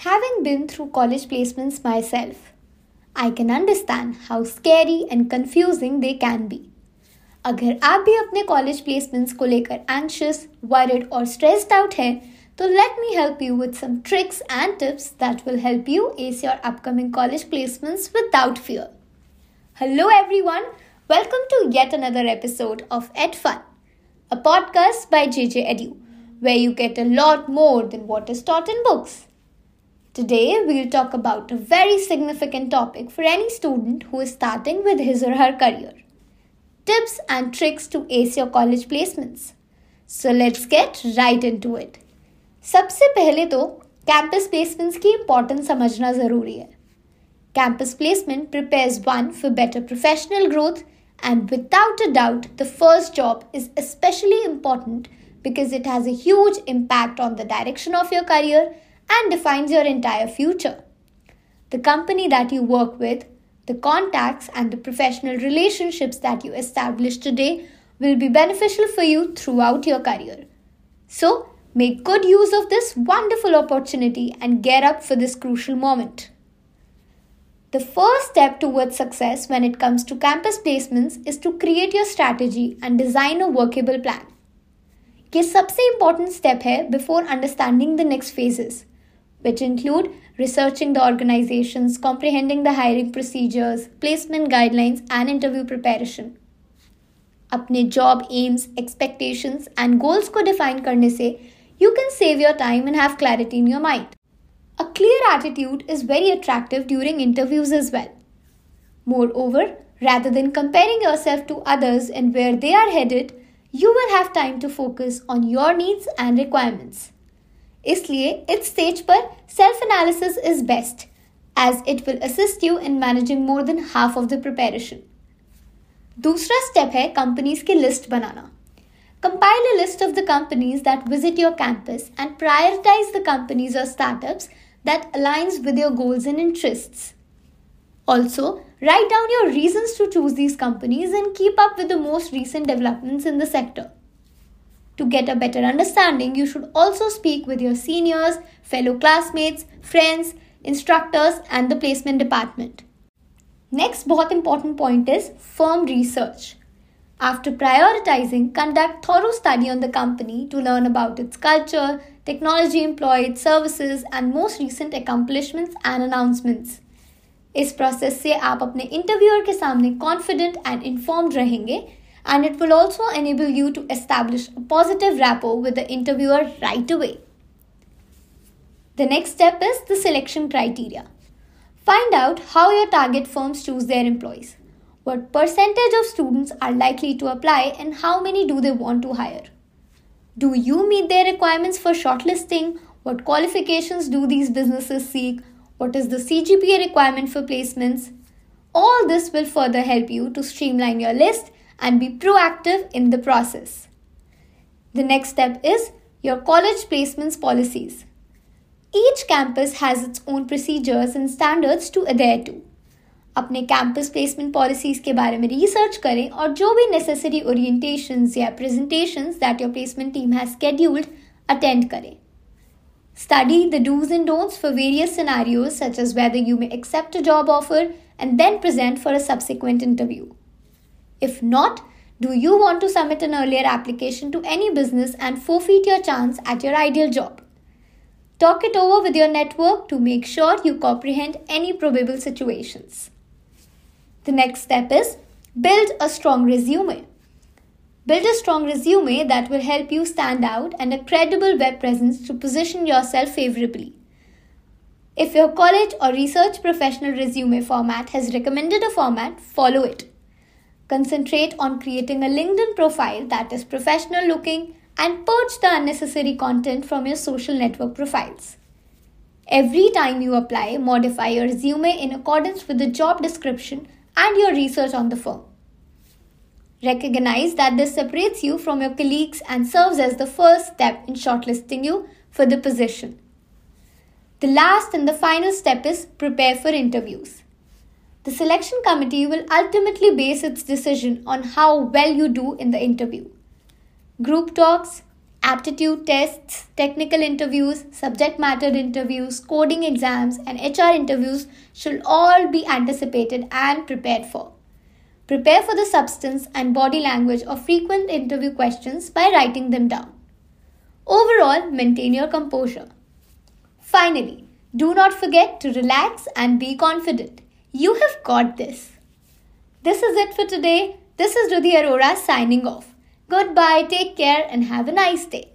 Having been through college placements myself, I can understand how scary and confusing they can be. अगर आप भी अपने college placements को लेकर एंशियस वर्ड और स्ट्रेस्ड आउट हैं तो let me help you with some tricks and tips that will help you ace your upcoming college placements without fear hello everyone welcome to yet another episode of add fun a podcast by JJ Edu, where you get a lot more than what is taught in books. Today, we'll talk about a very significant topic for any student who is starting with his or her career tips and tricks to ace your college placements. So let's get right into it. सबसे पहले तो campus placements की importance समझना ज़रूरी है campus placement prepares one for better professional growth and without a doubt, the first job is especially important because it has a huge impact on the direction of your career and defines your entire future. The company that you work with the contacts and the professional relationships that you establish today will be beneficial for you throughout your career. So, make good use of this wonderful opportunity and get up for this crucial moment. The first step towards success when it comes to campus placements is to create your strategy and design a workable plan. ये सबसे important step है before understanding the next phases, which include researching the organizations, comprehending the hiring procedures, placement guidelines, and interview preparation. अपने job aims, expectations, and goals को define करने से you can save your time and have clarity in your mind. A clear attitude is very attractive during interviews as well. Moreover, rather than comparing yourself to others and where they are headed, you will have time to focus on your needs and requirements. इसलिए इस stage पर self analysis is best as it will assist you in managing more than half of the preparation दूसरा step है companies की list बनाना Compile a list of the companies that visit your campus and prioritize the companies or startups that aligns with your goals and interests. Also, write down your reasons to choose these companies and keep up with the most recent developments in the sector. To get a better understanding, you should also speak with your seniors, fellow classmates, friends, instructors, and the placement department. Next, बहुत important point is firm research. After prioritizing, conduct thorough study on the company to learn about its culture, technology employed, services, and most recent accomplishments and announcements. इस process से आप अपने interviewer के सामने confident and informed रहेंगे and it will also enable you to establish a positive rapport with the interviewer right away. The next step is the selection criteria. Find out how your target firms choose their employees. What percentage of students are likely to apply and how many do they want to hire? Do you meet their requirements for shortlisting? What qualifications do these businesses seek? What is the CGPA requirement for placements? All this will further help you to streamline your list and be proactive in the process. The next step is your college placements policies. Each campus has its own procedures and standards to adhere to. अपने campus placement policies के बारे में research करें और जो भी necessary orientations या presentations that your placement team has scheduled attend करें Study the do's and don'ts for various scenarios, such as whether you may accept a job offer and then present for a subsequent interview. If not, do you want to submit an earlier application to any business and forfeit your chance at your ideal job? Talk it over with your network to make sure you comprehend any probable situations. The next step is build a strong resume. Build a strong resume that will help you stand out and a credible web presence to position yourself favorably. If your college or research professional resume format has recommended a format, follow it. Concentrate on creating a LinkedIn profile that is professional looking and purge the unnecessary content from your social network profiles. Every time you apply, modify your resume in accordance with the job description and your research on the firm. Recognize that this separates you from your colleagues and serves as the first step in shortlisting you for the position. The last and the final step is prepare for interviews. The selection committee will ultimately base its decision on how well you do in the interview. Group talks, Aptitude tests, technical interviews, subject matter interviews, coding exams, and HR interviews should all be anticipated and prepared for. Prepare for the substance and body language of frequent interview questions by writing them down. Overall, maintain your composure. Finally, do not forget to relax and be confident. You have got this. This is it for today. This is Rudy Arora signing off. Goodbye, take care, and have a nice day.